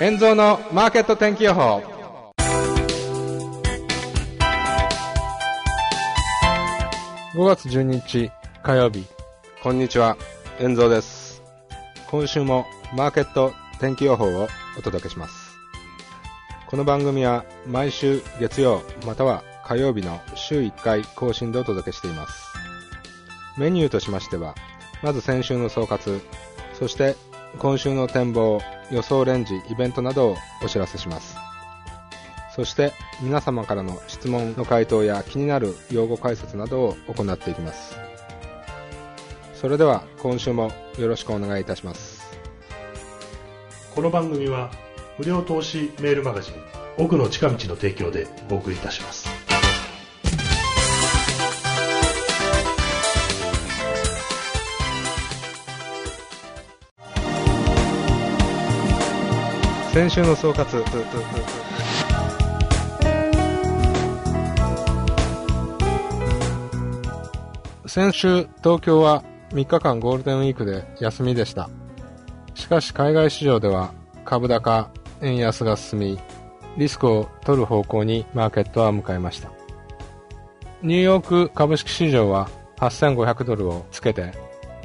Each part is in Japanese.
円蔵のマーケット天気予報。5月12日火曜日。こんにちは。円蔵です。今週もマーケット天気予報をお届けします。この番組は毎週月曜または火曜日の週1回更新でお届けしています。メニューとしましてはまず先週の総括そして今週の展望予想レンジイベントなどをお知らせします。そして皆様からの質問の回答や気になる用語解説などを行っていきます。それでは今週もよろしくお願いいたします。この番組は無料投資メールマガジン奥の近道の提供でお送りいたします。先週の総括。先週東京は3日間ゴールデンウィークで休みでした。しかし海外市場では株高円安が進みリスクを取る方向にマーケットは向かいました。ニューヨーク株式市場は8500ドルをつけて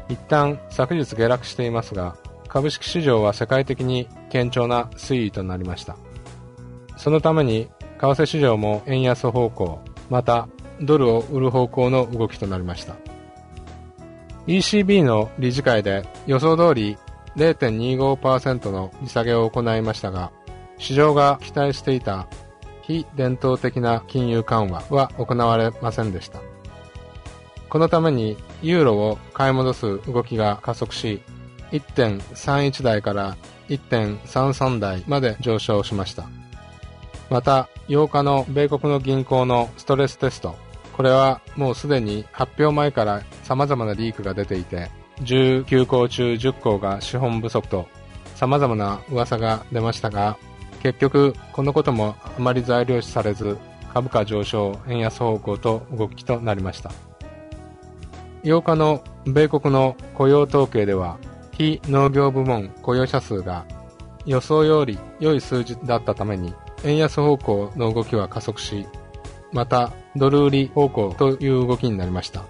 一旦昨日下落していますが株式市場は世界的に堅調な推移となりました。そのために為替市場も円安方向またドルを売る方向の動きとなりました。ECB の理事会で予想通り0.25%の利下げを行いましたが市場が期待していた非伝統的な金融緩和は行われませんでした。このためにユーロを買い戻す動きが加速し1.31台から1.33台まで上昇しました。また8日の米国の銀行のストレステスト。これはもうすでに発表前から様々なリークが出ていて19校中10校が資本不足と様々な噂が出ましたが結局このこともあまり材料視されず株価上昇円安方向と動きとなりました。8日の米国の雇用統計では非農業部門雇用者数が予想より良い数字だったために円安方向の動きは加速しまたドル売り方向という動きになりました。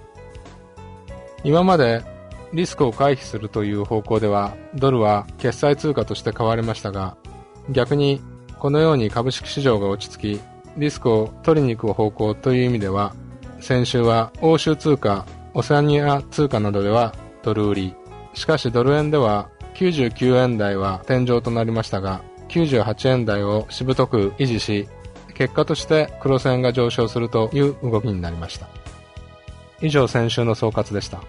今までリスクを回避するという方向ではドルは決済通貨として買われましたが逆にこのように株式市場が落ち着きリスクを取りに行く方向という意味では先週は欧州通貨オセアニア通貨などではドル売りしかしドル円では99円台は天井となりましたが98円台をしぶとく維持し結果として黒線が上昇するという動きになりました。以上先週の総括でした。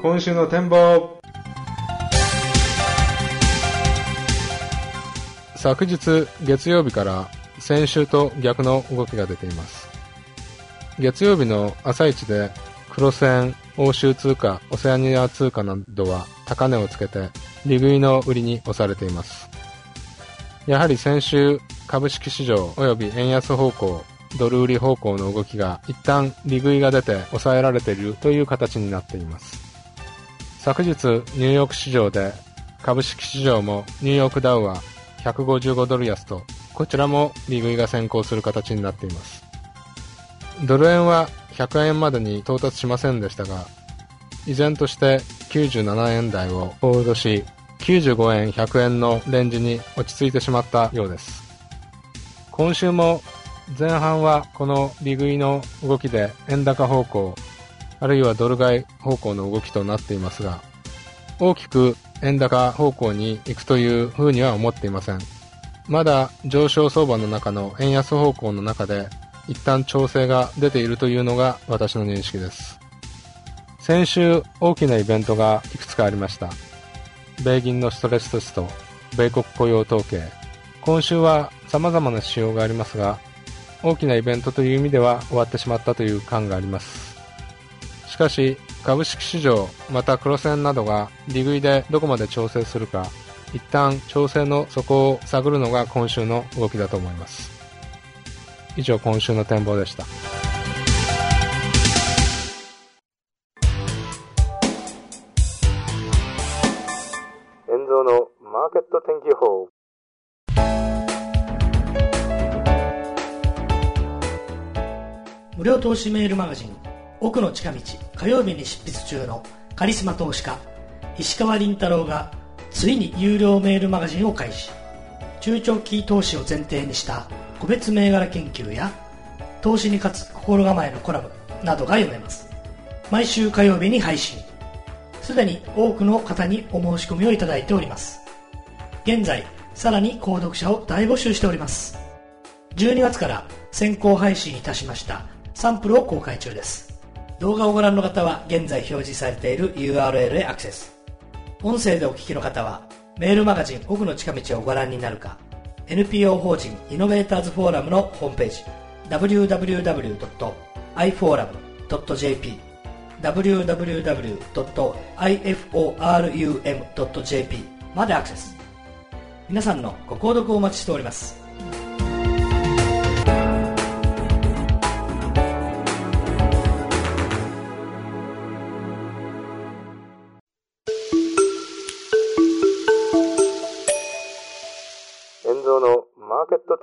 今週の展望。昨日月曜日から先週と逆の動きが出ています。月曜日の朝一で黒線欧州通貨オセアニア通貨などは高値をつけて利食いの売りに押されています。やはり先週株式市場及び円安方向ドル売り方向の動きが一旦利食いが出て抑えられているという形になっています。昨日ニューヨーク市場で株式市場もニューヨークダウは155ドル安とこちらも利食いが先行する形になっています。ドル円は100円までに到達しませんでしたが依然として97円台をホールドし95円100円のレンジに落ち着いてしまったようです。今週も前半はこの利食いの動きで円高方向あるいはドル買い方向の動きとなっていますが大きく円高方向に行くというふうには思っていません。まだ上昇相場の中の円安方向の中で一旦調整が出ているというのが私の認識です。先週大きなイベントがいくつかありました。米銀のストレステスト米国雇用統計。今週は様々な指標がありますが大きなイベントという意味では終わってしまったという感があります。しかし株式市場また黒線などが利食いでどこまで調整するか一旦調整の底を探るのが今週の動きだと思います。以上今週の展望でした。遠蔵のマーケット天気予報。無料投資メールマガジン奥の近道火曜日に執筆中のカリスマ投資家石川倫太郎がついに有料メールマガジンを開始。中長期投資を前提にした個別銘柄研究や投資に勝つ心構えのコラムなどが読めます。毎週火曜日に配信。すでに多くの方にお申し込みをいただいております。現在さらに購読者を大募集しております。12月から先行配信いたしましたサンプルを公開中です。動画をご覧の方は現在表示されている URL へアクセス。音声でお聞きの方はメールマガジン奥の近道をご覧になるか NPO 法人イノベーターズフォーラムのホームページ www.iforum.jp www.iforum.jp までアクセス。皆さんのご購読をお待ちしております。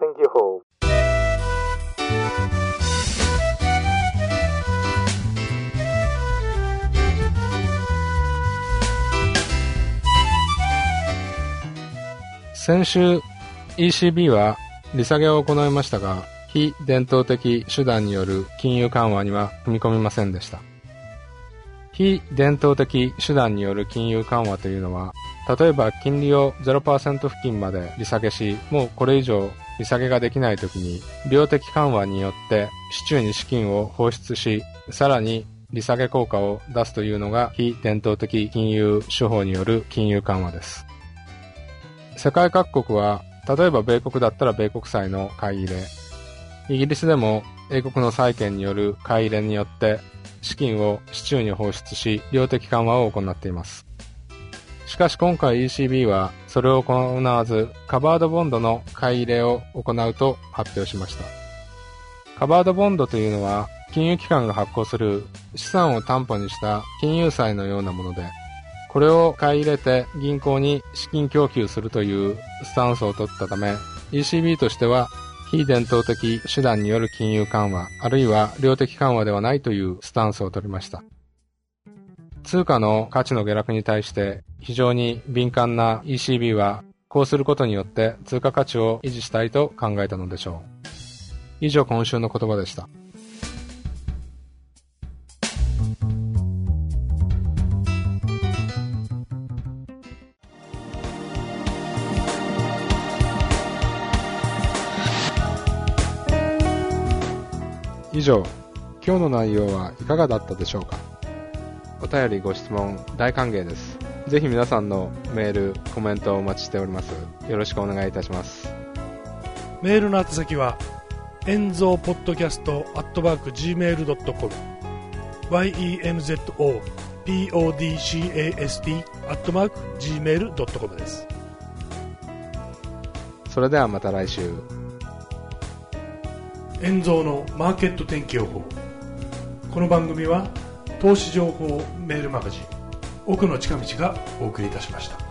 天気予報先週 ECB は利下げを行いましたが非伝統的手段による金融緩和には踏み込みませんでした。非伝統的手段による金融緩和というのは例えば金利を0%付近まで利下げし、もうこれ以上利下げができない時に、量的緩和によって市中に資金を放出し、さらに利下げ効果を出すというのが非伝統的金融手法による金融緩和です。世界各国は、例えば米国だったら米国債の買い入れ、イギリスでも英国の債券による買い入れによって資金を市中に放出し、量的緩和を行っています。しかし今回 ECB はそれを行わずカバードボンドの買い入れを行うと発表しました。カバードボンドというのは金融機関が発行する資産を担保にした金融債のようなもので、これを買い入れて銀行に資金供給するというスタンスを取ったため、ECB としては非伝統的手段による金融緩和、あるいは量的緩和ではないというスタンスを取りました。通貨の価値の下落に対して非常に敏感な ECB はこうすることによって通貨価値を維持したいと考えたのでしょう。以上今週の言葉でした。以上、今日の内容はいかがだったでしょうかお便りご質問大歓迎です。ぜひ皆さんのメール、コメントをお待ちしております。よろしくお願いいたします。メールの宛先は、エンゾーポッドキャストアットマーク Gmail.com yenzo podcast アットマーク Gmail.com です。それではまた来週。エンゾーのマーケット天気予報。この番組は投資情報メールマガジン奥の近道がお送りいたしました。